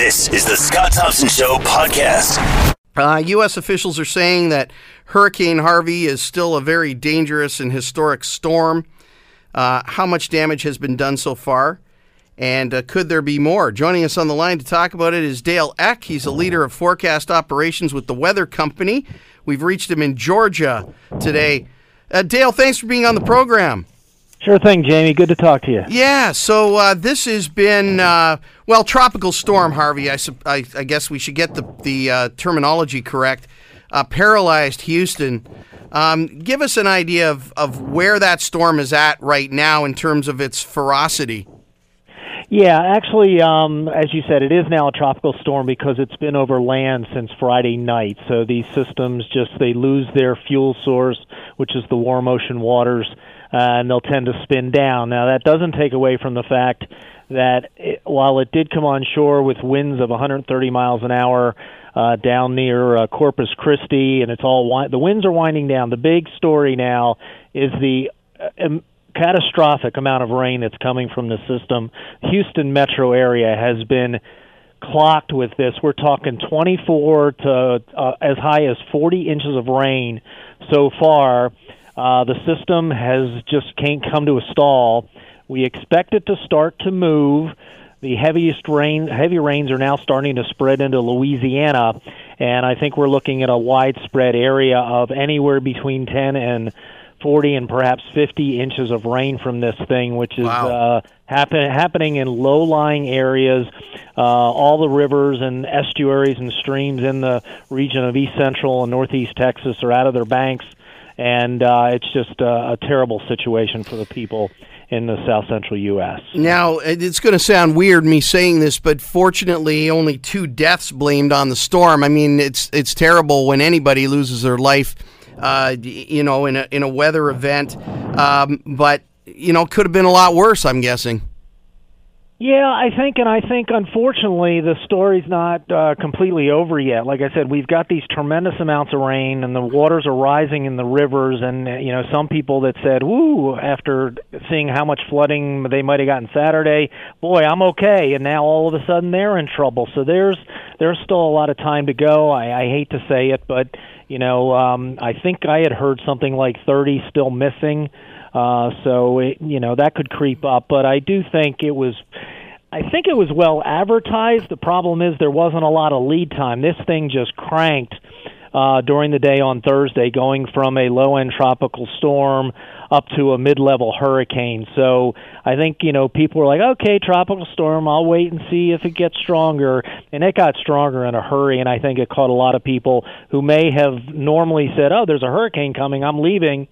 This is the Scott Thompson Show podcast. Uh, U.S. officials are saying that Hurricane Harvey is still a very dangerous and historic storm. Uh, how much damage has been done so far? And uh, could there be more? Joining us on the line to talk about it is Dale Eck. He's a leader of forecast operations with the Weather Company. We've reached him in Georgia today. Uh, Dale, thanks for being on the program. Sure thing, Jamie. Good to talk to you. Yeah, so uh, this has been uh, well, tropical storm Harvey. I, I, I, guess we should get the the uh, terminology correct. Uh, paralyzed Houston. Um, give us an idea of, of where that storm is at right now in terms of its ferocity. Yeah, actually, um, as you said, it is now a tropical storm because it's been over land since Friday night. So these systems just they lose their fuel source, which is the warm ocean waters and they'll tend to spin down. Now, that doesn't take away from the fact that it, while it did come on shore with winds of 130 miles an hour uh, down near uh, Corpus Christi, and it's all wi- the winds are winding down. The big story now is the uh, um, catastrophic amount of rain that's coming from the system. Houston metro area has been clocked with this. We're talking 24 to uh, as high as 40 inches of rain so far uh, the system has just can't come to a stall. We expect it to start to move. The heaviest rain, heavy rains are now starting to spread into Louisiana, and I think we're looking at a widespread area of anywhere between 10 and 40 and perhaps 50 inches of rain from this thing, which is wow. uh, happen, happening in low-lying areas. Uh, all the rivers and estuaries and streams in the region of east central and northeast Texas are out of their banks and uh, it's just a, a terrible situation for the people in the south central U.S. Now, it's going to sound weird me saying this, but fortunately, only two deaths blamed on the storm. I mean, it's it's terrible when anybody loses their life, uh, you know, in a in a weather event. Um, but you know, could have been a lot worse. I'm guessing. Yeah, I think, and I think unfortunately the story's not uh, completely over yet. Like I said, we've got these tremendous amounts of rain, and the waters are rising in the rivers. And uh, you know, some people that said, "Woo!" after seeing how much flooding they might have gotten Saturday, boy, I'm okay. And now all of a sudden they're in trouble. So there's there's still a lot of time to go. I, I hate to say it, but you know, um, I think I had heard something like 30 still missing. Uh, so it, you know that could creep up, but I do think it was. I think it was well advertised. The problem is there wasn't a lot of lead time. This thing just cranked uh, during the day on Thursday, going from a low end tropical storm up to a mid level hurricane. So I think, you know, people were like, okay, tropical storm, I'll wait and see if it gets stronger. And it got stronger in a hurry, and I think it caught a lot of people who may have normally said, oh, there's a hurricane coming, I'm leaving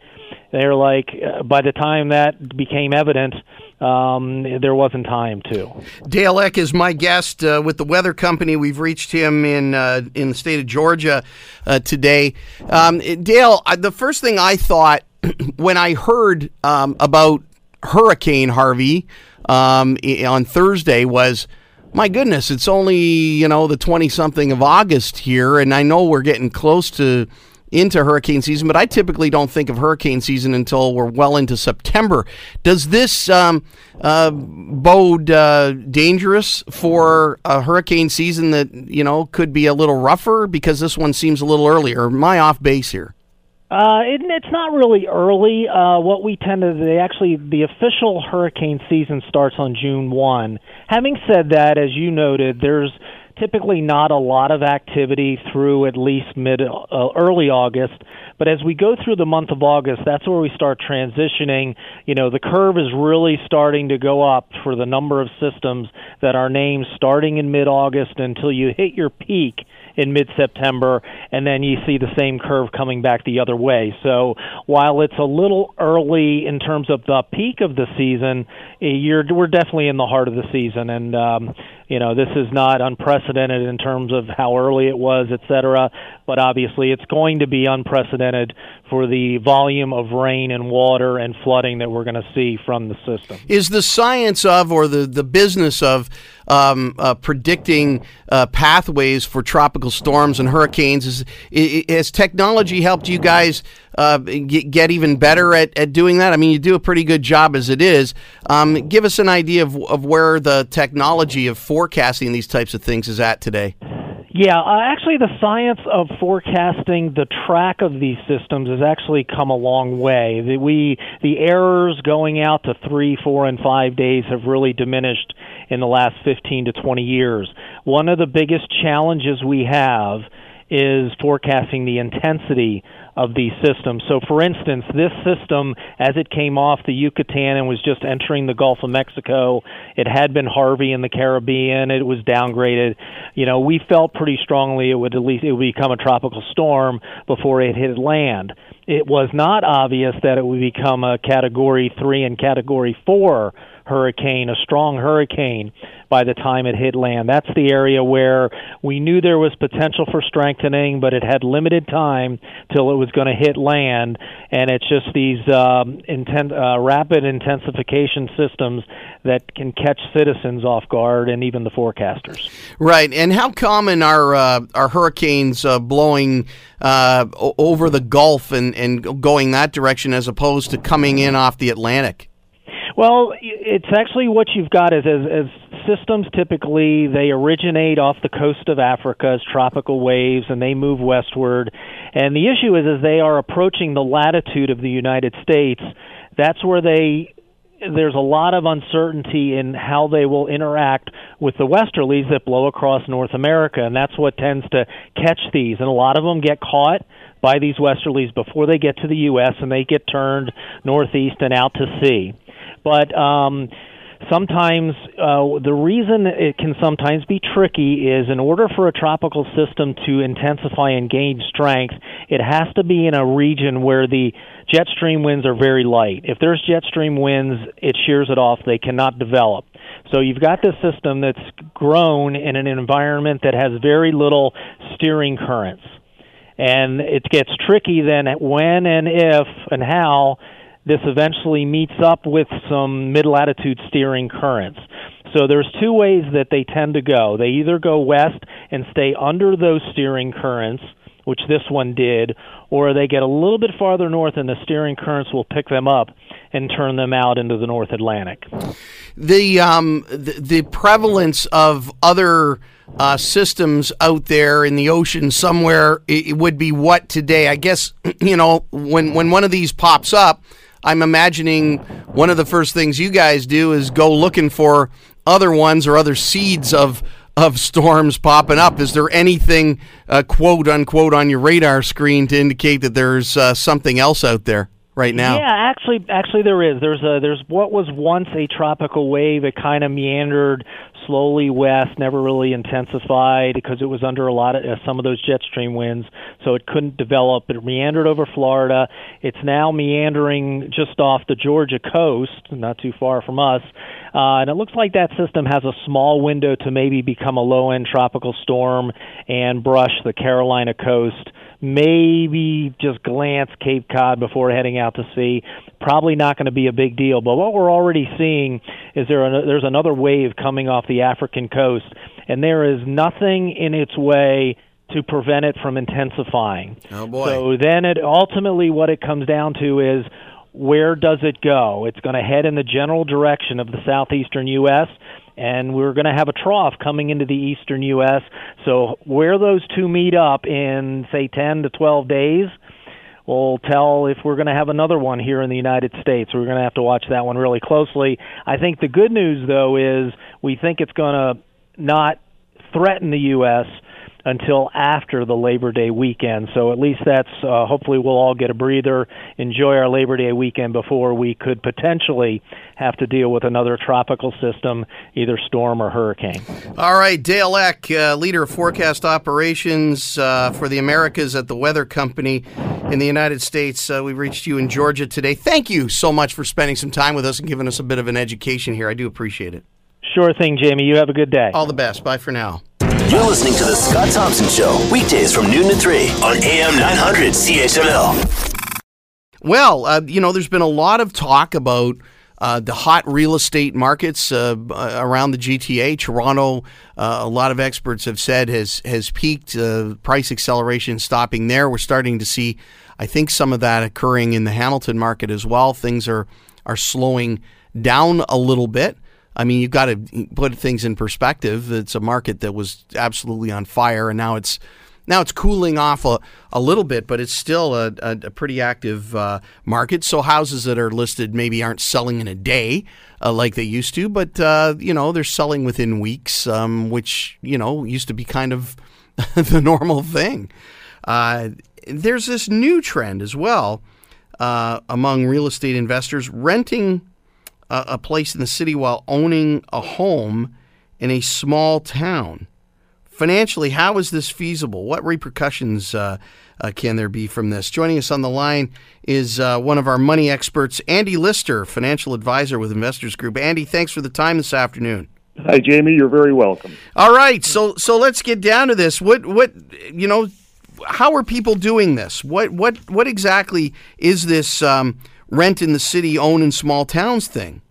they're like uh, by the time that became evident um, there wasn't time to. Dale Eck is my guest uh, with the Weather Company. We've reached him in uh, in the state of Georgia uh, today. Um, Dale, the first thing I thought when I heard um, about Hurricane Harvey um, on Thursday was. My goodness, it's only, you know, the 20 something of August here, and I know we're getting close to into hurricane season, but I typically don't think of hurricane season until we're well into September. Does this um, uh, bode uh, dangerous for a hurricane season that you know could be a little rougher because this one seems a little earlier? Am I off base here? Uh, it, it's not really early. Uh, what we tend to, they actually, the official hurricane season starts on June 1. Having said that, as you noted, there's typically not a lot of activity through at least mid uh, early August but as we go through the month of August that's where we start transitioning. You know the curve is really starting to go up for the number of systems that are named starting in mid August until you hit your peak in mid September, and then you see the same curve coming back the other way. So while it's a little early in terms of the peak of the season, eh, you're, we're definitely in the heart of the season, and um, you know this is not unprecedented in terms of how early it was, et cetera. But obviously, it's going to be unprecedented for the volume of rain and water and flooding that we're going to see from the system. Is the science of or the the business of um, uh, predicting uh, pathways for tropical storms and hurricanes. Is, has technology helped you guys uh, get, get, even better at, at doing that? I mean, you do a pretty good job as it is. Um, give us an idea of, of where the technology of forecasting these types of things is at today. Yeah, uh, actually, the science of forecasting the track of these systems has actually come a long way. The, we the errors going out to three, four, and five days have really diminished in the last 15 to 20 years. One of the biggest challenges we have is forecasting the intensity of these systems. So, for instance, this system, as it came off the Yucatan and was just entering the Gulf of Mexico, it had been Harvey in the Caribbean. It was downgraded. You know, we felt pretty strongly it would at least it would become a tropical storm before it hit land. It was not obvious that it would become a Category three and Category four hurricane, a strong hurricane by the time it hit land. That's the area where we knew there was potential for strengthening, but it had limited time till it was going to hit land. And it's just these um, intent, uh, rapid intensification systems that can catch citizens off guard and even the forecasters. Right. And how common are uh, are hurricanes uh, blowing uh, over the Gulf and, and going that direction as opposed to coming in off the Atlantic? Well, it's actually what you've got is as, as systems typically they originate off the coast of Africa as tropical waves and they move westward. And the issue is as they are approaching the latitude of the United States, that's where they there's a lot of uncertainty in how they will interact with the westerlies that blow across North America, and that's what tends to catch these. And a lot of them get caught by these westerlies before they get to the U.S. and they get turned northeast and out to sea but um, sometimes uh, the reason it can sometimes be tricky is in order for a tropical system to intensify and gain strength, it has to be in a region where the jet stream winds are very light. If there's jet stream winds, it shears it off. They cannot develop. So you've got this system that's grown in an environment that has very little steering currents. And it gets tricky then when and if and how this eventually meets up with some mid latitude steering currents. So there's two ways that they tend to go. They either go west and stay under those steering currents, which this one did, or they get a little bit farther north and the steering currents will pick them up and turn them out into the North Atlantic. The um, the, the prevalence of other uh, systems out there in the ocean somewhere it would be what today? I guess you know when when one of these pops up I'm imagining one of the first things you guys do is go looking for other ones or other seeds of of storms popping up. Is there anything uh, quote unquote on your radar screen to indicate that there's uh, something else out there? Right now, yeah, actually, actually, there is. There's a there's what was once a tropical wave. It kind of meandered slowly west, never really intensified because it was under a lot of uh, some of those jet stream winds, so it couldn't develop. It meandered over Florida. It's now meandering just off the Georgia coast, not too far from us, uh, and it looks like that system has a small window to maybe become a low-end tropical storm and brush the Carolina coast maybe just glance Cape Cod before heading out to sea. Probably not going to be a big deal. But what we're already seeing is there a, there's another wave coming off the African coast, and there is nothing in its way to prevent it from intensifying. Oh boy! So then, it ultimately what it comes down to is where does it go? It's going to head in the general direction of the southeastern U.S and we're going to have a trough coming into the eastern U.S. So where those two meet up in say 10 to 12 days will tell if we're going to have another one here in the United States. We're going to have to watch that one really closely. I think the good news though is we think it's going to not threaten the U.S until after the Labor Day weekend. So at least that's uh, hopefully we'll all get a breather, enjoy our Labor Day weekend before we could potentially have to deal with another tropical system, either storm or hurricane. All right, Dale Eck, uh, leader of forecast operations uh, for the Americas at the Weather Company in the United States. Uh, we reached you in Georgia today. Thank you so much for spending some time with us and giving us a bit of an education here. I do appreciate it. Sure thing, Jamie. You have a good day. All the best. Bye for now. You're listening to The Scott Thompson Show, weekdays from noon to 3 on AM 900 CHML. Well, uh, you know, there's been a lot of talk about uh, the hot real estate markets uh, around the GTA. Toronto, uh, a lot of experts have said has has peaked. Uh, price acceleration stopping there. We're starting to see, I think, some of that occurring in the Hamilton market as well. Things are are slowing down a little bit. I mean, you've got to put things in perspective. It's a market that was absolutely on fire, and now it's now it's cooling off a, a little bit, but it's still a, a, a pretty active uh, market. So houses that are listed maybe aren't selling in a day uh, like they used to, but uh, you know they're selling within weeks, um, which you know used to be kind of the normal thing. Uh, there's this new trend as well uh, among real estate investors renting a, a place in the city while owning a home in a small town financially, how is this feasible? What repercussions uh, uh, can there be from this? Joining us on the line is uh, one of our money experts, Andy Lister, financial advisor with Investors Group. Andy, thanks for the time this afternoon. Hi, Jamie. You're very welcome. All right, so so let's get down to this. What what you know? How are people doing this? What what what exactly is this um, rent in the city, own in small towns thing?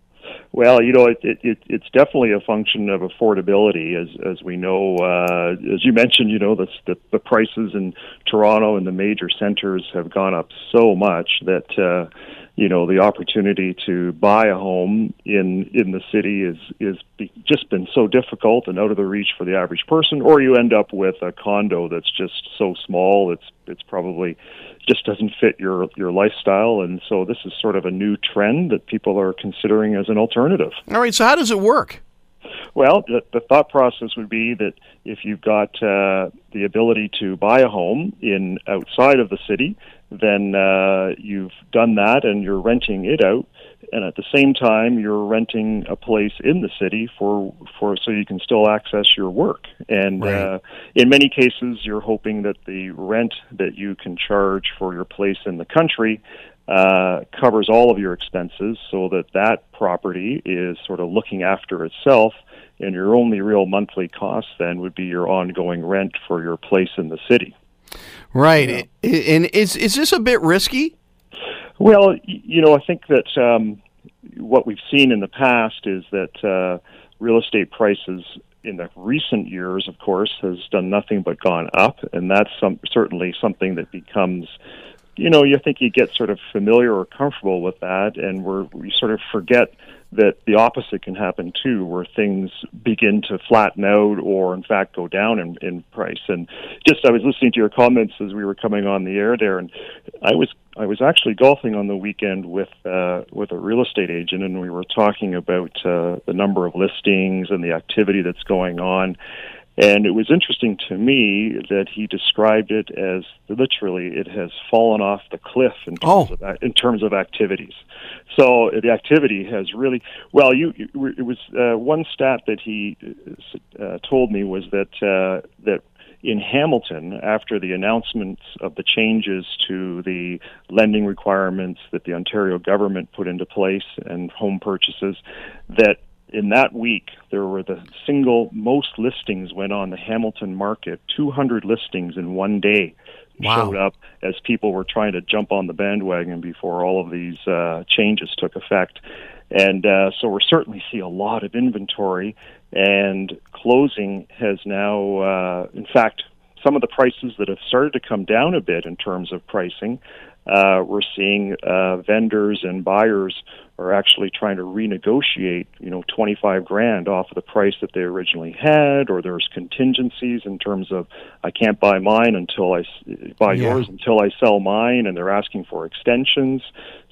Well, you know, it, it, it, it's definitely a function of affordability, as as we know. Uh, as you mentioned, you know, the, the the prices in Toronto and the major centers have gone up so much that uh, you know the opportunity to buy a home in in the city is is be, just been so difficult and out of the reach for the average person, or you end up with a condo that's just so small it's it's probably just doesn't fit your your lifestyle. And so this is sort of a new trend that people are considering as an alternative. All right so how does it work well the, the thought process would be that if you've got uh, the ability to buy a home in outside of the city then uh, you've done that and you're renting it out and at the same time you're renting a place in the city for for so you can still access your work and right. uh, in many cases you're hoping that the rent that you can charge for your place in the country uh, covers all of your expenses so that that property is sort of looking after itself and your only real monthly cost then would be your ongoing rent for your place in the city. Right. And is is this a bit risky? Well, you know, I think that um, what we've seen in the past is that uh, real estate prices in the recent years, of course, has done nothing but gone up, and that's some, certainly something that becomes, you know, you think you get sort of familiar or comfortable with that, and we're we sort of forget that the opposite can happen too, where things begin to flatten out or, in fact, go down in, in price. And just I was listening to your comments as we were coming on the air there, and I was I was actually golfing on the weekend with uh, with a real estate agent, and we were talking about uh, the number of listings and the activity that's going on. And it was interesting to me that he described it as literally it has fallen off the cliff in terms, oh. of, in terms of activities. So the activity has really well. You, it was uh, one stat that he uh, told me was that uh, that in Hamilton, after the announcements of the changes to the lending requirements that the Ontario government put into place and home purchases, that in that week, there were the single most listings went on the Hamilton market. 200 listings in one day wow. showed up as people were trying to jump on the bandwagon before all of these uh, changes took effect. And uh, so we're certainly see a lot of inventory, and closing has now, uh, in fact, some of the prices that have started to come down a bit in terms of pricing uh, we're seeing uh, vendors and buyers are actually trying to renegotiate, you know, 25 grand off of the price that they originally had, or there's contingencies in terms of I can't buy mine until I buy yeah. yours until I sell mine, and they're asking for extensions.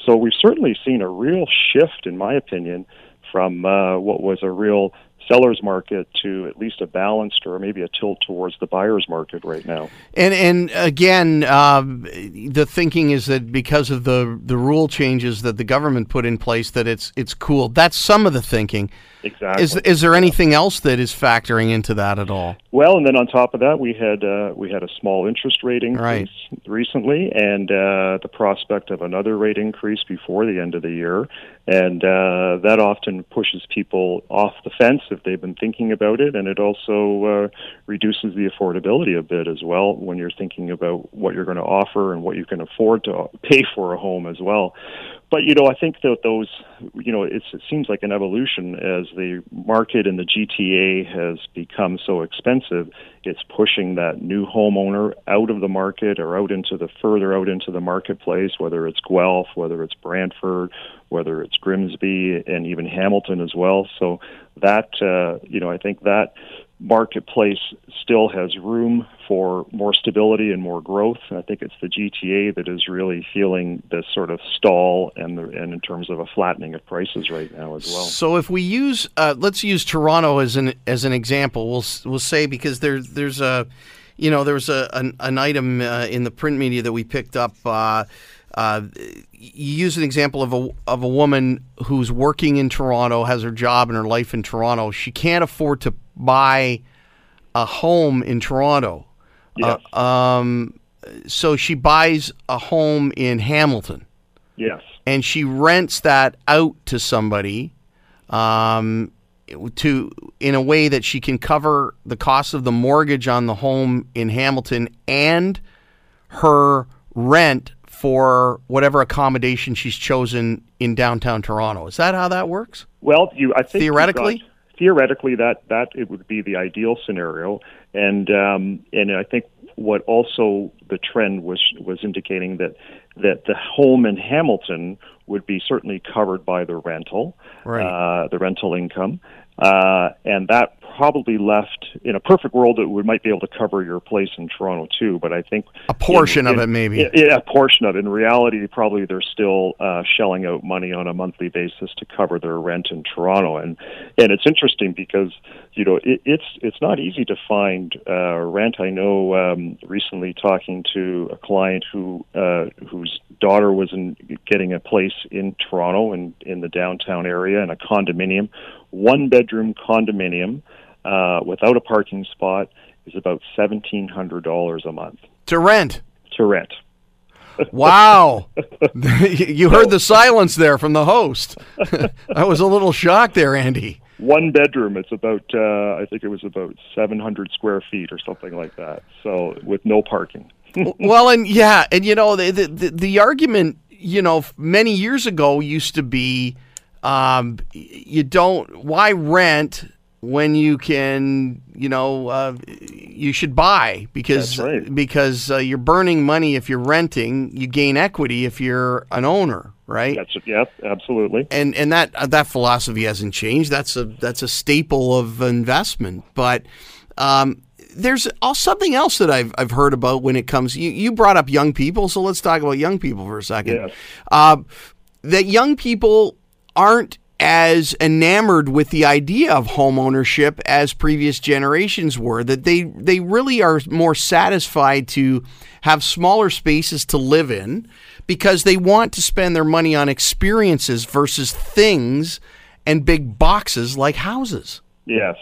So we've certainly seen a real shift, in my opinion, from uh, what was a real seller's market to at least a balanced or maybe a tilt towards the buyer's market right now. And and again, um, the thinking is that because of the the rule changes that the government put in place, that it's it's cool. That's some of the thinking. Exactly. Is is there anything else that is factoring into that at all? Well, and then on top of that, we had uh, we had a small interest rate increase right. recently, and uh, the prospect of another rate increase before the end of the year, and uh, that often pushes people off the fence if they've been thinking about it, and it also uh, reduces the affordability a bit as well when you're thinking about what you're going to offer and what you can afford to pay for a home as well. But you know, I think that those, you know, it seems like an evolution as the market in the GTA has become so expensive. It's pushing that new homeowner out of the market or out into the further out into the marketplace, whether it's Guelph, whether it's Brantford, whether it's Grimsby, and even Hamilton as well. So that, uh, you know, I think that marketplace still has room for more stability and more growth. And I think it's the GTA that is really feeling this sort of stall and, the, and in terms of a flattening of prices right now as well. So if we use, uh, let's use Toronto as an as an example. We'll we'll say because there's there's a, you know, there's a an, an item uh, in the print media that we picked up. Uh, uh, you use an example of a of a woman who's working in Toronto, has her job and her life in Toronto. She can't afford to buy a home in Toronto. Yes. Uh, um, so she buys a home in Hamilton. Yes. And she rents that out to somebody um, to in a way that she can cover the cost of the mortgage on the home in Hamilton and her rent for whatever accommodation she's chosen in downtown Toronto. Is that how that works? Well, you I think theoretically theoretically that that it would be the ideal scenario and um, and I think what also the trend was was indicating that that the home in Hamilton would be certainly covered by the rental right. uh, the rental income uh, and that probably left in a perfect world it would might be able to cover your place in Toronto too but I think a portion in, of in, it maybe. yeah a portion of it. In reality probably they're still uh, shelling out money on a monthly basis to cover their rent in Toronto. And and it's interesting because you know it, it's it's not easy to find uh, rent. I know um, recently talking to a client who uh, whose daughter was in getting a place in Toronto and in, in the downtown area in a condominium one bedroom condominium uh, without a parking spot is about seventeen hundred dollars a month to rent. To rent. Wow, you heard the silence there from the host. I was a little shocked there, Andy. One bedroom, it's about uh, I think it was about seven hundred square feet or something like that. So with no parking. well, and yeah, and you know the, the the argument you know many years ago used to be um, you don't why rent when you can, you know, uh, you should buy because right. because uh, you're burning money if you're renting. You gain equity if you're an owner, right? That's yep, absolutely. And and that uh, that philosophy hasn't changed. That's a that's a staple of investment. But um, there's something else that I've I've heard about when it comes. You you brought up young people, so let's talk about young people for a second. Yes. Uh, that young people aren't as enamored with the idea of home ownership as previous generations were that they they really are more satisfied to have smaller spaces to live in because they want to spend their money on experiences versus things and big boxes like houses. Yes,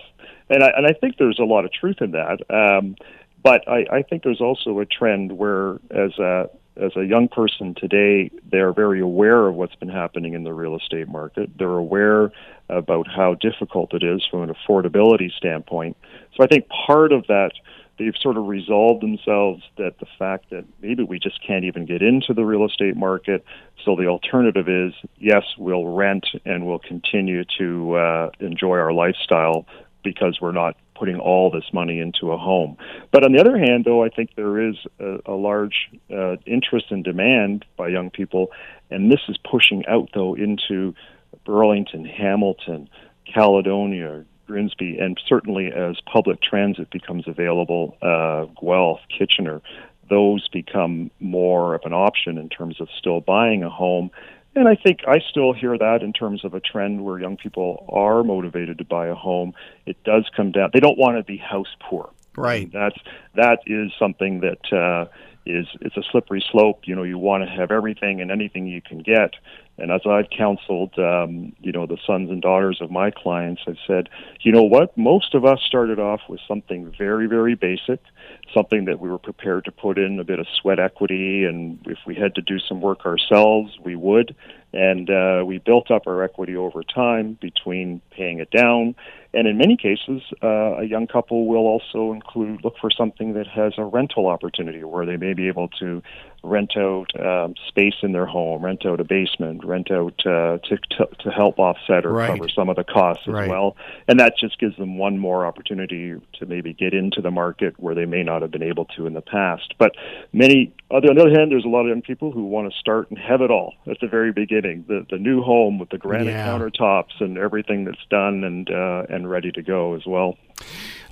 and I, and I think there's a lot of truth in that. Um, but I, I think there's also a trend where, as a as a young person today, they're very aware of what's been happening in the real estate market. They're aware about how difficult it is from an affordability standpoint. So I think part of that, they've sort of resolved themselves that the fact that maybe we just can't even get into the real estate market. So the alternative is yes, we'll rent and we'll continue to uh, enjoy our lifestyle because we're not putting all this money into a home. But on the other hand, though, I think there is a, a large uh, interest and demand by young people, and this is pushing out, though, into Burlington, Hamilton, Caledonia, Grimsby, and certainly as public transit becomes available, uh, Guelph, Kitchener, those become more of an option in terms of still buying a home and I think I still hear that in terms of a trend where young people are motivated to buy a home. It does come down; they don't want to be house poor. Right. That's that is something that uh, is it's a slippery slope. You know, you want to have everything and anything you can get. And as I've counseled, um, you know, the sons and daughters of my clients, I've said, you know what? Most of us started off with something very, very basic, something that we were prepared to put in a bit of sweat equity, and if we had to do some work ourselves, we would. And uh, we built up our equity over time between paying it down, and in many cases, uh, a young couple will also include look for something that has a rental opportunity where they may may be able to rent out um, space in their home, rent out a basement, rent out uh, to, to to help offset or Right. cover some of the costs as Right. well. And that just gives them one more opportunity to maybe get into the market where they may not have been able to in the past. But many, other on the other hand, there's a lot of young people who want to start and have it all at the very beginning. The the new home with the granite Yeah. countertops and everything that's done and uh, and ready to go as well.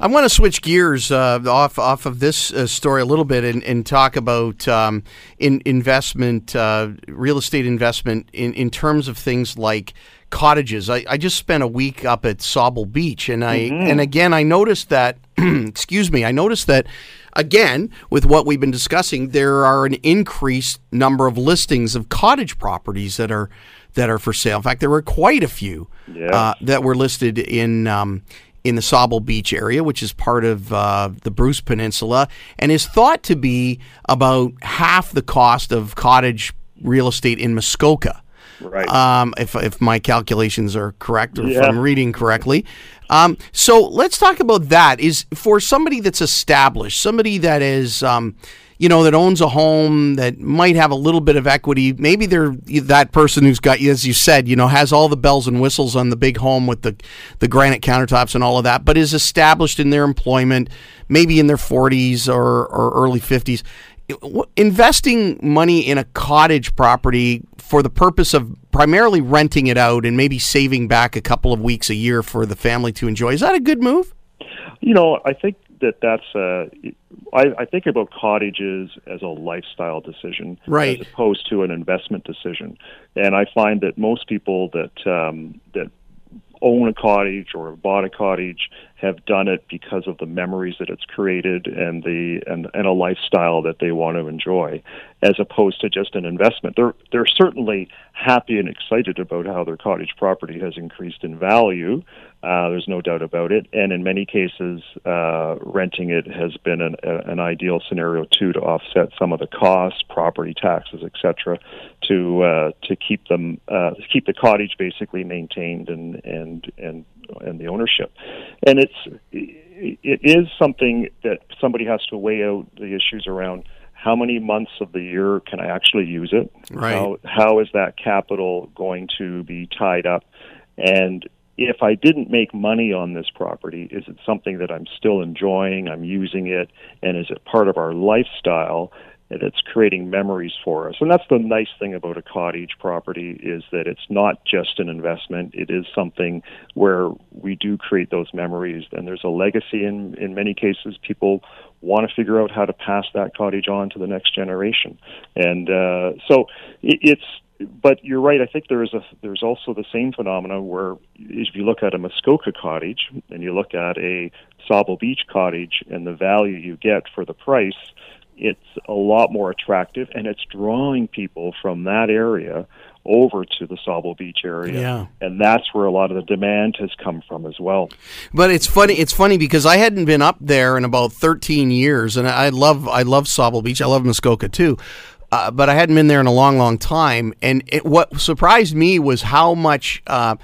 I want to switch gears uh, off off of this uh, story a little bit and, and talk about um, in investment, uh, real estate investment in, in terms of things like cottages. I, I just spent a week up at Sauble Beach, and I and again I noticed that. excuse me, I noticed that. Again, with what we've been discussing, there are an increased number of listings of cottage properties that are that are for sale. In fact, there were quite a few Yes. uh, that were listed in um, in the Sauble Beach area, which is part of uh, the Bruce Peninsula, and is thought to be about half the cost of cottage real estate in Muskoka. Right. Um, if if my calculations are correct, or if I'm reading correctly. Um, so let's talk about that. Is for somebody that's established, somebody that is. Um, you know that owns a home that might have a little bit of equity. Maybe they're that person who's got, as you said, you know, has all the bells and whistles on the big home with the the granite countertops and all of that, but is established in their employment, maybe in their 40s or, or early 50s. Investing money in a cottage property for the purpose of primarily renting it out and maybe saving back a couple of weeks a year for the family to enjoy is that a good move? You know, I think that that's uh, I, I think about cottages as a lifestyle decision, Right. as opposed to an investment decision. And I find that most people that um, that own a cottage or have bought a cottage have done it because of the memories that it's created and the and, and a lifestyle that they want to enjoy as opposed to just an investment. They're they're certainly happy and excited about how their cottage property has increased in value uh, there's no doubt about it and in many cases uh, renting it has been an, an ideal scenario too to offset some of the costs property taxes etc to uh, to keep them uh, to keep the cottage basically maintained and and and and the ownership and it's it is something that somebody has to weigh out the issues around how many months of the year can I actually use it? Right. How, how is that capital going to be tied up? And if I didn't make money on this property, is it something that I'm still enjoying? I'm using it, and is it part of our lifestyle? That's creating memories for us, and that's the nice thing about a cottage property is that it's not just an investment. It is something where we do create those memories, and there's a legacy. In in many cases, people want to figure out how to pass that cottage on to the next generation, and uh, so it, it's but you're right. I think there is a there's also the same phenomenon where if you look at a Muskoka cottage and you look at a Sauble Beach cottage and the value you get for the price, it's a lot more attractive and it's drawing people from that area over to the Sauble Beach area. Yeah. And that's where a lot of the demand has come from as well. But it's funny. It's funny because I hadn't been up there in about 13 years, and I love I love Sauble Beach. I love Muskoka too, uh, but I hadn't been there in a long, long time. And it, what surprised me was how much. Uh,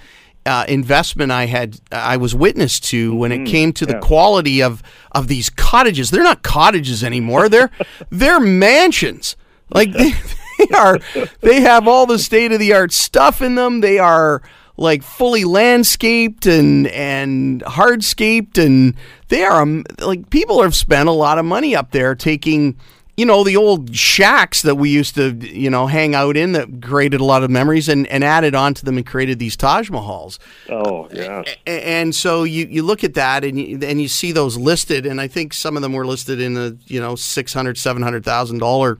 uh, investment I had I was witness to when it came to the yeah. quality of of these cottages. They're not cottages anymore. They're they're mansions. Like they, they are they have all the state of the art stuff in them. They are like fully landscaped and and hardscaped and they are um, like people have spent a lot of money up there taking you know the old shacks that we used to you know hang out in that created a lot of memories and, and added onto them and created these Taj Mahals. Oh, yeah. And so you, you look at that and you, and you see those listed and I think some of them were listed in the you know six hundred seven hundred thousand dollar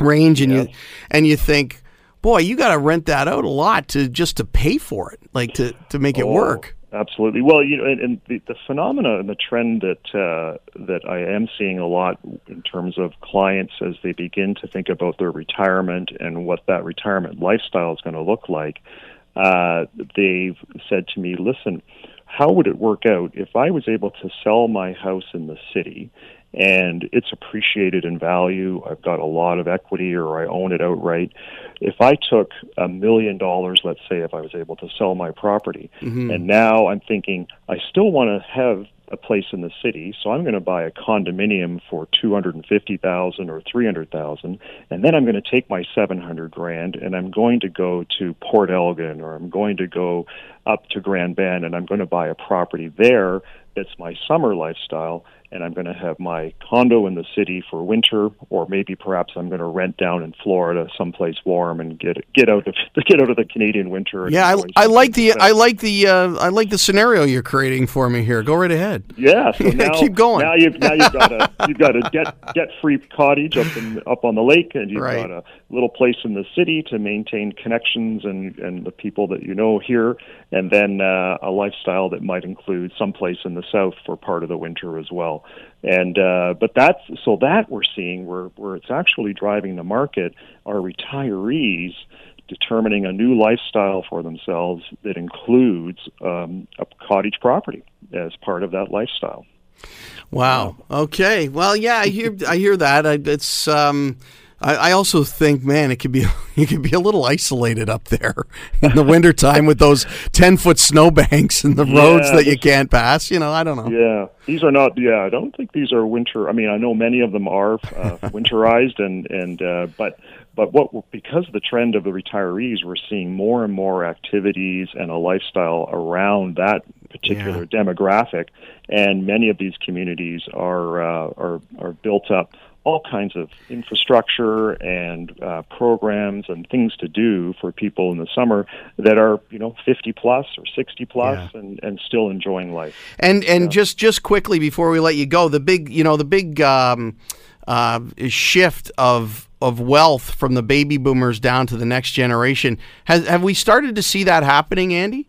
range and you and you think boy you got to rent that out a lot to just to pay for it like to to make it Oh, work Absolutely. Well, you know, and, and the, the phenomena and the trend that uh, that I am seeing a lot in terms of clients as they begin to think about their retirement and what that retirement lifestyle is going to look like. Uh, they've said to me, "Listen, how would it work out if I was able to sell my house in the city?" And it's appreciated in value. I've got a lot of equity, or I own it outright. If I took a million dollars, let's say, if I was able to sell my property, mm-hmm. and now I'm thinking I still want to have a place in the city, so I'm going to buy a condominium for 250,000 or 300,000 and then I'm going to take my 700 grand and I'm going to go to Port Elgin or I'm going to go up to Grand Bend and I'm going to buy a property there that's my summer lifestyle and I'm going to have my condo in the city for winter, or maybe perhaps I'm going to rent down in Florida, someplace warm, and get get out of get out of the Canadian winter. Yeah, I, I like the I like the uh, I like the scenario you're creating for me here. Go right ahead. Yeah, so now, keep going. Now you've now you've got a you've got a debt debt free cottage up in up on the lake, and you've Right. got a little place in the city to maintain connections and and the people that you know here, and then uh, a lifestyle that might include someplace in the south for part of the winter as well. And uh, but that's so that we're seeing where where it's actually driving the market are retirees determining a new lifestyle for themselves that includes um, a cottage property as part of that lifestyle. Wow. Okay. Well, yeah, I hear I hear that. I, it's um, I, I also think, man, it could be you could be a little isolated up there in the wintertime with those ten foot snowbanks and the roads that you can't pass. You know, I don't know. Yeah, these are not. Yeah, I don't think these are winter. I mean, I know many of them are uh, winterized, and and uh, but but what because of the trend of the retirees, we're seeing more and more activities and a lifestyle around that particular demographic, and many of these communities are uh, are are built up all kinds of infrastructure and uh, programs and things to do for people in the summer that are you know 50 plus or 60 plus and, and still enjoying life. And and just just quickly before we let you go, the big you know the big um, uh, shift of of wealth from the baby boomers down to the next generation has have we started to see that happening, Andy?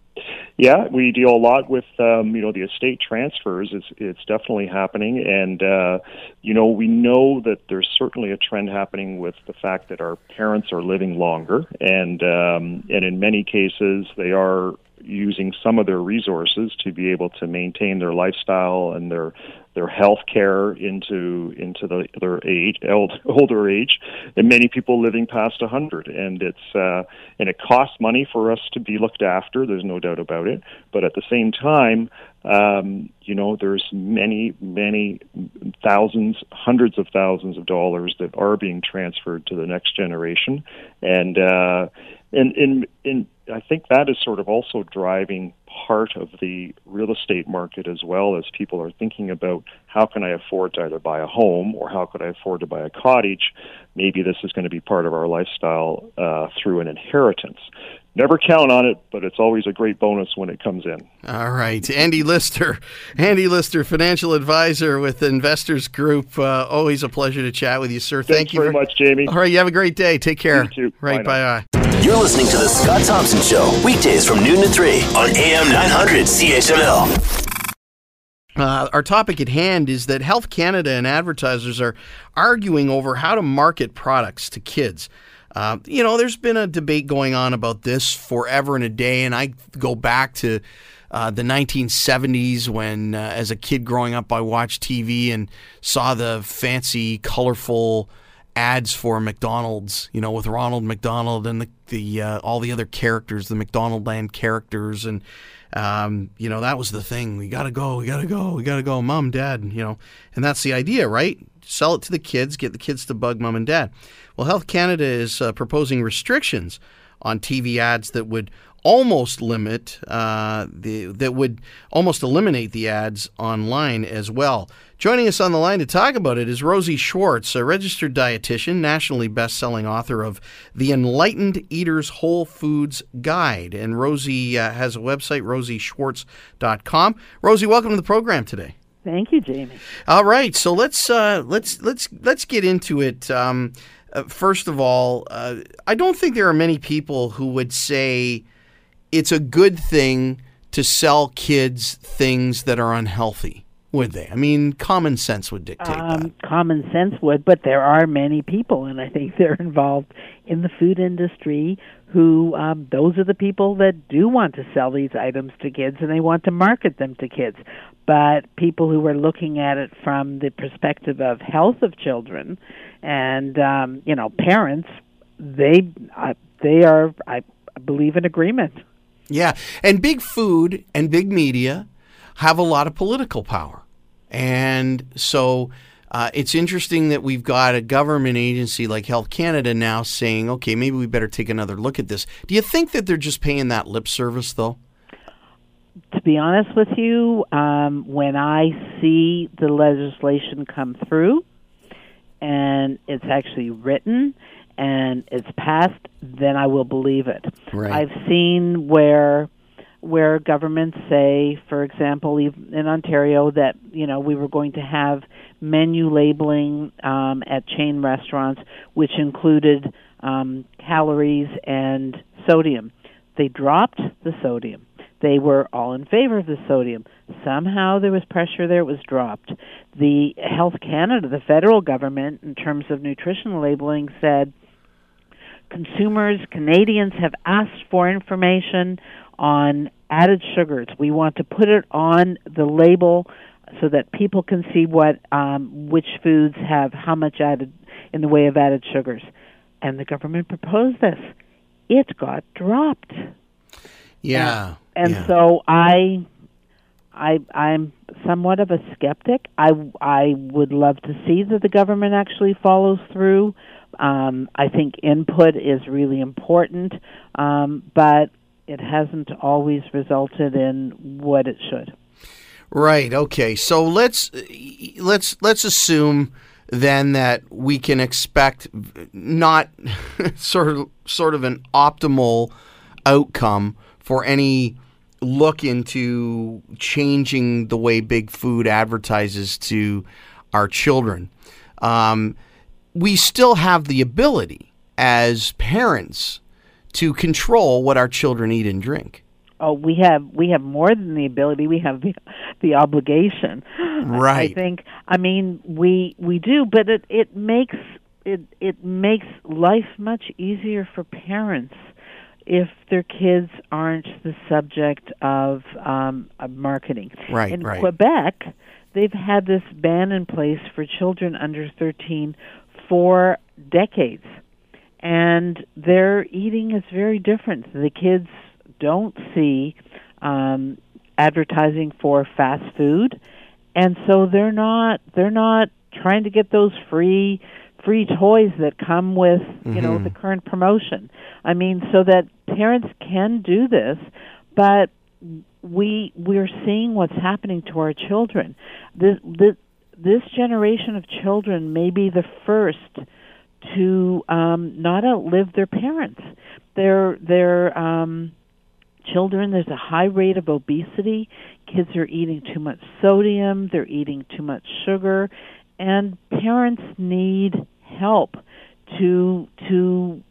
Yeah, we deal a lot with um, you know the estate transfers. It's it's definitely happening, and uh, you know we know that there's certainly a trend happening with the fact that our parents are living longer, and um, and in many cases they are using some of their resources to be able to maintain their lifestyle and their their health care into into the, their age old, older age. And many people living past a 100 and it's uh, and it costs money for us to be looked after. There's no doubt about it. But at the same time um, you know there's many many thousands hundreds of thousands of dollars that are being transferred to the next generation. And uh, and in in I think that is sort of also driving part of the real estate market as well as people are thinking about how can I afford to either buy a home or how could I afford to buy a cottage. Maybe this is going to be part of our lifestyle uh, through an inheritance. Never count on it, but it's always a great bonus when it comes in. All right, Andy Lister, Andy Lister, financial advisor with Investors Group. Uh, always a pleasure to chat with you, sir. Thanks Thank you very much, Jamie. All right, you have a great day. Take care. You too. Right, bye bye. You're listening to The Scott Thompson Show, weekdays from noon to 3 on AM 900 CHML. Uh, our topic at hand is that Health Canada and advertisers are arguing over how to market products to kids. Uh, you know, there's been a debate going on about this forever and a day, and I go back to uh, the 1970s when, uh, as a kid growing up, I watched TV and saw the fancy, colorful ads for McDonald's, you know, with Ronald McDonald and the, the uh, all the other characters, the McDonald Land characters, and um, you know that was the thing. We gotta go, we gotta go, we gotta go, mom, dad, you know, and that's the idea, right? Sell it to the kids, get the kids to bug mom and dad. Well, Health Canada is uh, proposing restrictions on TV ads that would almost limit uh, the that would almost eliminate the ads online as well. Joining us on the line to talk about it is Rosie Schwartz, a registered dietitian, nationally best-selling author of The Enlightened Eater's Whole Foods Guide. And Rosie uh, has a website, rosieschwartz.com. Rosie, welcome to the program today. Thank you, Jamie. All right, so let's uh, let's let's let's get into it. Um, uh, first of all, uh, I don't think there are many people who would say it's a good thing to sell kids things that are unhealthy, would they? I mean, common sense would dictate that. Um, common sense would, but there are many people, and I think they're involved in the food industry who um, those are the people that do want to sell these items to kids and they want to market them to kids. But people who are looking at it from the perspective of health of children and um, you know parents, they uh, they are I believe in agreement. Yeah, and big food and big media have a lot of political power. And so uh, it's interesting that we've got a government agency like Health Canada now saying, okay, maybe we better take another look at this. Do you think that they're just paying that lip service, though? To be honest with you, um, when I see the legislation come through and it's actually written and it's passed, then I will believe it. Right. I've seen where where governments say, for example, in Ontario, that you know we were going to have menu labeling um, at chain restaurants, which included um, calories and sodium. They dropped the sodium. They were all in favor of the sodium. Somehow there was pressure there; it was dropped. The Health Canada, the federal government, in terms of nutrition labeling, said consumers, Canadians have asked for information on added sugars. We want to put it on the label so that people can see what um, which foods have how much added in the way of added sugars. And the government proposed this. It got dropped. Yeah. And, and yeah. so I I I'm somewhat of a skeptic. I I would love to see that the government actually follows through. Um, I think input is really important, um, but it hasn't always resulted in what it should. Right. Okay. So let's let's let's assume then that we can expect not sort of sort of an optimal outcome for any look into changing the way big food advertises to our children. Um, we still have the ability as parents to control what our children eat and drink. Oh, we have we have more than the ability. We have the the obligation. Right. I think. I mean, we we do, but it it makes it it makes life much easier for parents if their kids aren't the subject of, um, of marketing. Right. In right. Quebec, they've had this ban in place for children under 13 for decades and their eating is very different. The kids don't see um, advertising for fast food, and so they're not they're not trying to get those free free toys that come with you mm-hmm. know the current promotion. I mean, so that parents can do this, but we we're seeing what's happening to our children. This this, this generation of children may be the first to um, not outlive their parents. Their their um, children. There's a high rate of obesity. Kids are eating too much sodium. They're eating too much sugar, and parents need help to to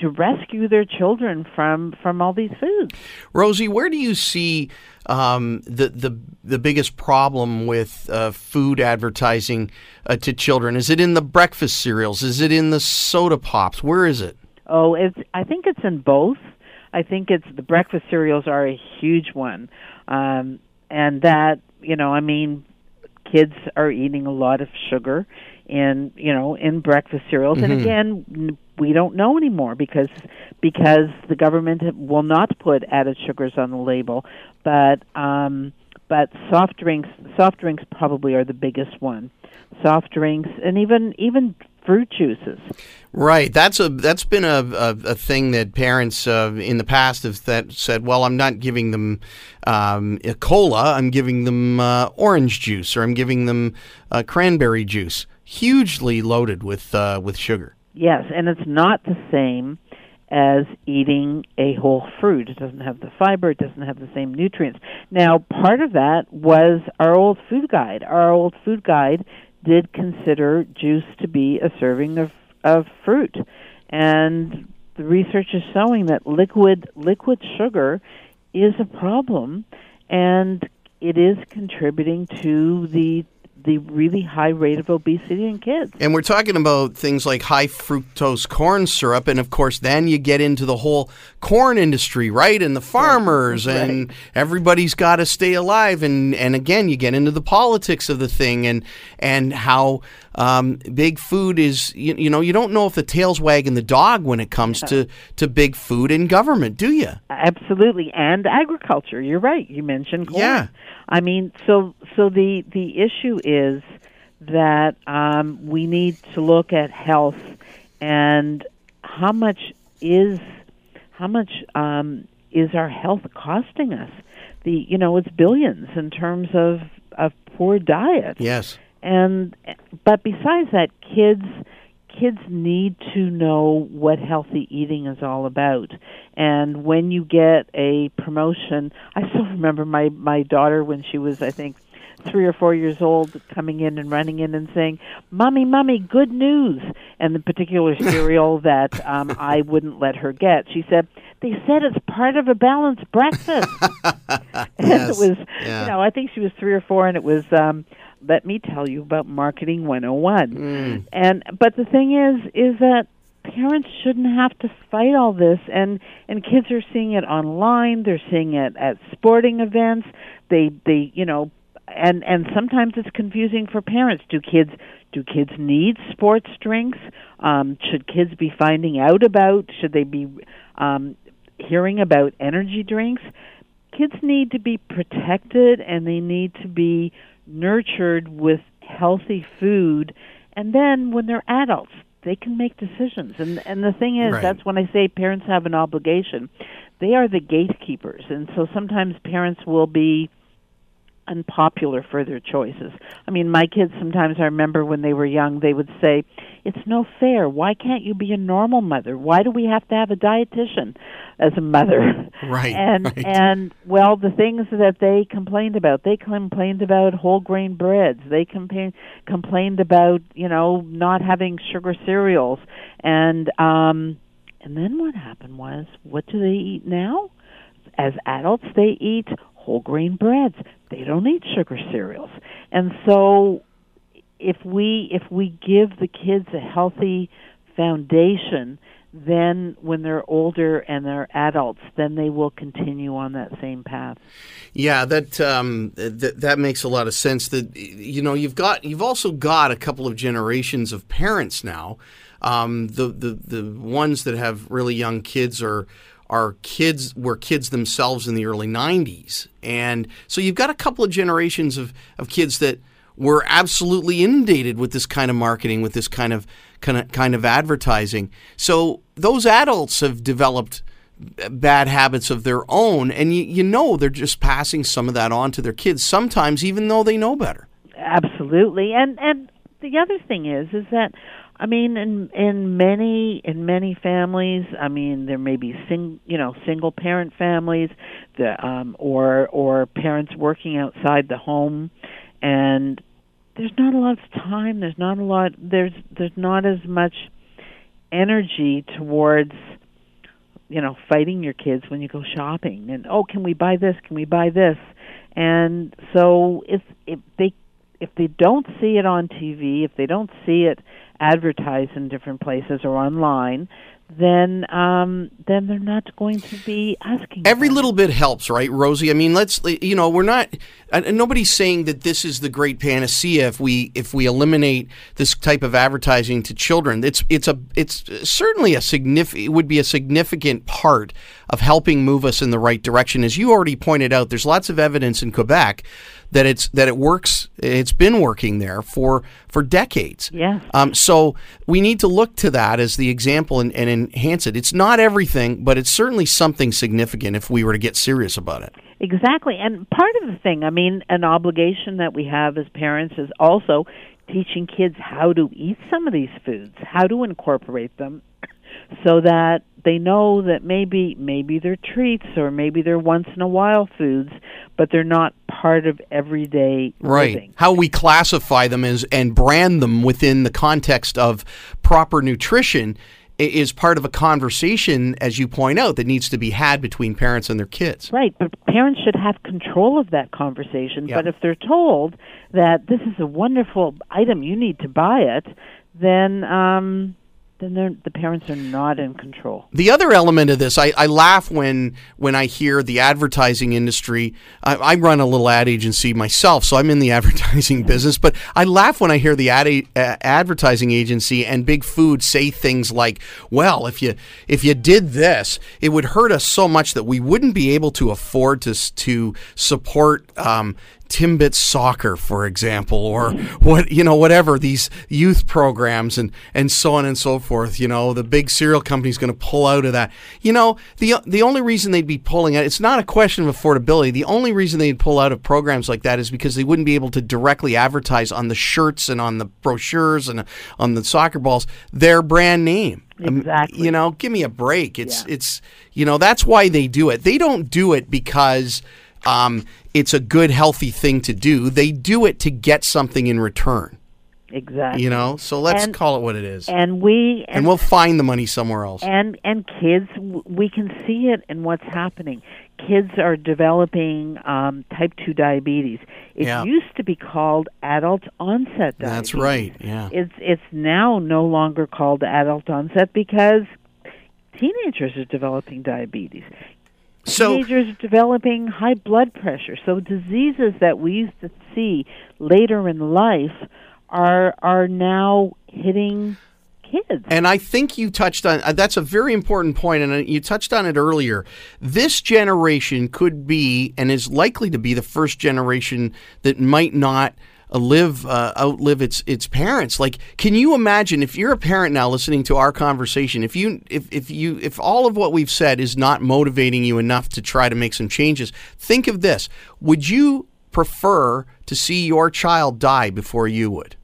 to rescue their children from from all these foods. Rosie, where do you see um, the the the biggest problem with uh, food advertising uh, to children? Is it in the breakfast cereals? Is it in the soda pops? Where is it? Oh, it's. I think it's in both. I think it's the breakfast cereals are a huge one, um, and that you know, I mean, kids are eating a lot of sugar in you know in breakfast cereals, mm-hmm. and again, we don't know anymore because because the government will not put added sugars on the label, but um, but soft drinks soft drinks probably are the biggest one. Soft drinks and even even fruit juices. Right. That's a that's been a, a, a thing that parents uh, in the past have that said. Well, I'm not giving them um, a cola. I'm giving them uh, orange juice, or I'm giving them uh, cranberry juice. Hugely loaded with uh, with sugar. Yes, and it's not the same as eating a whole fruit. It doesn't have the fiber, it doesn't have the same nutrients. Now, part of that was our old food guide. Our old food guide did consider juice to be a serving of, of fruit. And the research is showing that liquid liquid sugar is a problem and it is contributing to the the really high rate of obesity in kids. And we're talking about things like high fructose corn syrup, and of course, then you get into the whole corn industry, right? And the farmers, right. and everybody's got to stay alive. And and again, you get into the politics of the thing, and and how um, big food is. You, you know, you don't know if the tail's wagging the dog when it comes to to big food and government, do you? Absolutely, and agriculture. You're right. You mentioned corn. Yeah. I mean, so so the the issue is that um, we need to look at health and how much is how much um, is our health costing us? The you know it's billions in terms of of poor diet. Yes. And but besides that, kids kids need to know what healthy eating is all about. And when you get a promotion, I still remember my my daughter when she was I think three or four years old coming in and running in and saying, "Mommy, mommy, good news!" And the particular cereal that um, I wouldn't let her get, she said, "They said it's part of a balanced breakfast." yes. and it was, yeah. you know, I think she was three or four, and it was. um let me tell you about marketing 101 mm. and but the thing is is that parents shouldn't have to fight all this and and kids are seeing it online they're seeing it at sporting events they they you know and and sometimes it's confusing for parents. Do kids do kids need sports drinks? Um should kids be finding out about should they be um hearing about energy drinks? Kids need to be protected and they need to be nurtured with healthy food. And then when they're adults they can make decisions. And and the thing is right. that's when i say parents have an obligation. They are the gatekeepers. And so sometimes parents will be unpopular for their choices. I mean, my kids sometimes I remember when they were young, they would say, "It's no fair. Why can't you be a normal mother? Why do we have to have a dietitian as a mother?" Right. And right. and well, the things that they complained about, they complained about whole grain breads. They complained complained about, you know, not having sugar cereals. And um and then what happened was, what do they eat now? As adults, they eat whole grain breads. They don't eat sugar cereals. And so if we if we give the kids a healthy foundation, then when they're older and they're adults, then they will continue on that same path. Yeah, that um, that that makes a lot of sense. That you know you've got you've also got a couple of generations of parents now. Um, the the the ones that have really young kids are are kids were kids themselves in the early 90s and so you've got a couple of generations of, of kids that were absolutely inundated with this kind of marketing with this kind of kind of kind of advertising. So those adults have developed bad habits of their own and you, you know they're just passing some of that on to their kids sometimes even though they know better. Absolutely. And and the other thing is is that I mean, in in many in many families, I mean, there may be sing you know single parent families, the um, or or parents working outside the home, and there's not a lot of time. There's not a lot. There's there's not as much energy towards you know fighting your kids when you go shopping and oh can we buy this can we buy this and so if if they if they don't see it on TV if they don't see it advertised in different places or online, then um, then they're not going to be asking. Every little bit helps, right, Rosie? I mean, let's you know, we're not. Nobody's saying that this is the great panacea if we if we eliminate this type of advertising to children. It's it's a it's certainly a significant. Would be a significant part of helping move us in the right direction. As you already pointed out, there's lots of evidence in Quebec that it's that it works. It's been working there for for decades. Yeah. Um, so we need to look to that as the example and, and enhance it. It's not everything, but it's certainly something significant if we were to get serious about it. Exactly, and part of the thing, I mean, an obligation that we have as parents is also teaching kids how to eat some of these foods, how to incorporate them, so that they know that maybe maybe they're treats or maybe they're once in a while foods, but they're not part of everyday right. living. How we classify them as and brand them within the context of proper nutrition is part of a conversation, as you point out, that needs to be had between parents and their kids. Right, but parents should have control of that conversation. Yeah. But if they're told that this is a wonderful item, you need to buy it, then um, then the parents are not in control. The other element of this, I, I laugh when when I hear the advertising industry. I, I run a little ad agency myself, so I'm in the advertising business. But I laugh when I hear the ad a- uh, advertising agency and Big Food say things like, "Well, if you if you did this, it would hurt us so much that we wouldn't be able to afford to to support." Um, Timbit soccer, for example, or what you know, whatever these youth programs and and so on and so forth. You know, the big cereal company's going to pull out of that. You know, the the only reason they'd be pulling out, it's not a question of affordability. The only reason they'd pull out of programs like that is because they wouldn't be able to directly advertise on the shirts and on the brochures and on the soccer balls their brand name. Um, Exactly. you know, give me a break. It's it's you know that's why they do it. They don't do it because um, it's a good, healthy thing to do. They do it to get something in return. Exactly. You know, so let's And- call it what it is, and, And we and we'll find the money somewhere else. and and kids we can see it in what's happening kids are developing um, type 2 diabetes it Yeah. used to be called adult onset diabetes That's right. Yeah. it's it's now no longer called adult onset because teenagers are developing diabetes So teenagers developing high blood pressure so diseases that we used to see later in life are are now hitting kids And I think you touched on uh, that's a very important point, and uh, you touched on it earlier. This generation could be, and is likely to be, the first generation that might not live uh, outlive its its parents. Like, can you imagine if you're a parent now listening to our conversation? If you if if you if all of what we've said is not motivating you enough to try to make some changes, think of this: Would you prefer to see your child die before you would?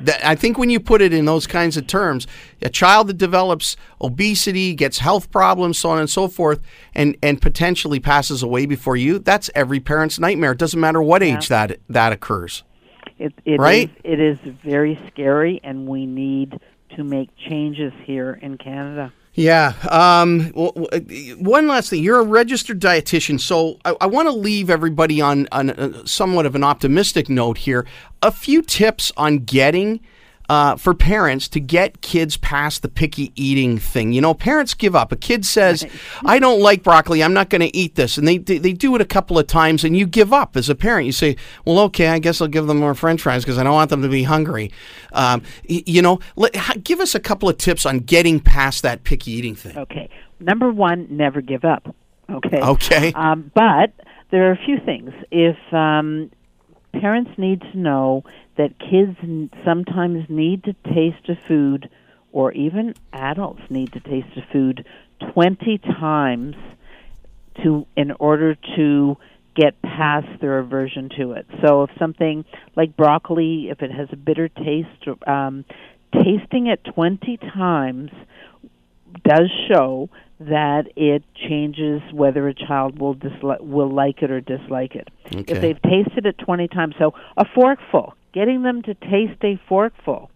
That, I think when you put it in those kinds of terms, a child that develops obesity, gets health problems, so on and so forth, and, and potentially passes away before you, that's every parent's nightmare. It doesn't matter what age that that occurs. It, it is- Right? it is very scary, and we need to make changes here in Canada. Yeah. Um, w- w- one last thing. You're a registered dietitian, so I, I want to leave everybody on, on a, somewhat of an optimistic note here. A few tips on getting. Uh, for parents to get kids past the picky eating thing. You know, parents give up. A kid says, I don't like broccoli. I'm not going to eat this. And they, they, they do it a couple of times and you give up as a parent. You say, well, okay, I guess I'll give them more french fries because I don't want them to be hungry. Um, you know, let, give us a couple of tips on getting past that picky eating thing. Okay. Number one, never give up. Okay. Okay. Um, but there are a few things. If um, parents need to know that kids sometimes need to taste a food, or even adults need to taste a food 20 times to in order to get past their aversion to it. So if something like broccoli, if it has a bitter taste, um, tasting it 20 times does show that it changes whether a child will dislike will like it or dislike it. Okay. If they've tasted it 20 times, so a forkful, getting them to taste a forkful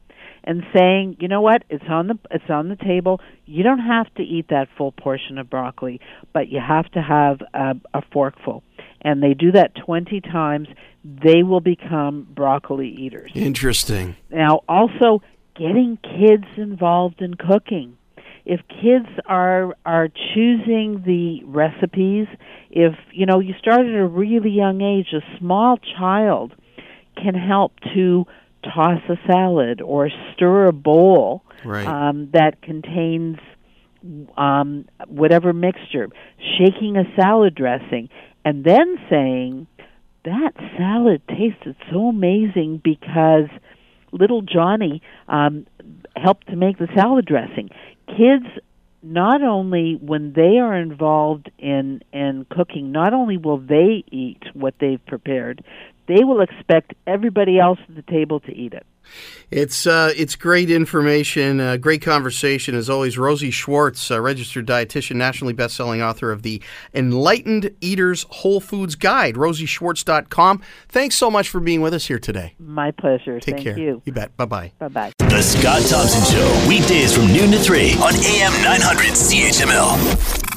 and saying, "You know what? It's on the it's on the table. You don't have to eat that full portion of broccoli, but you have to have a, a forkful." And they do that 20 times, they will become broccoli eaters. Interesting. Now, also getting kids involved in cooking. If kids are are choosing the recipes, if you know you start at a really young age, a small child can help to toss a salad or stir a bowl Right. um, that contains um, whatever mixture, shaking a salad dressing, and then saying, That salad tasted so amazing because little Johnny um, helped to make the salad dressing. Kids, not only when they are involved in, in cooking, not only will they eat what they've prepared, they will expect everybody else at the table to eat it. It's uh, it's great information, uh, great conversation as always. Rosie Schwartz, uh, registered dietitian, nationally best-selling author of the Enlightened Eaters Whole Foods Guide. RosieSchwartz.com. Thanks so much for being with us here today. My pleasure. Take Thank care. you. You bet. Bye bye. Bye bye. The Scott Thompson Show, weekdays from noon to 3 on AM 900 CHML.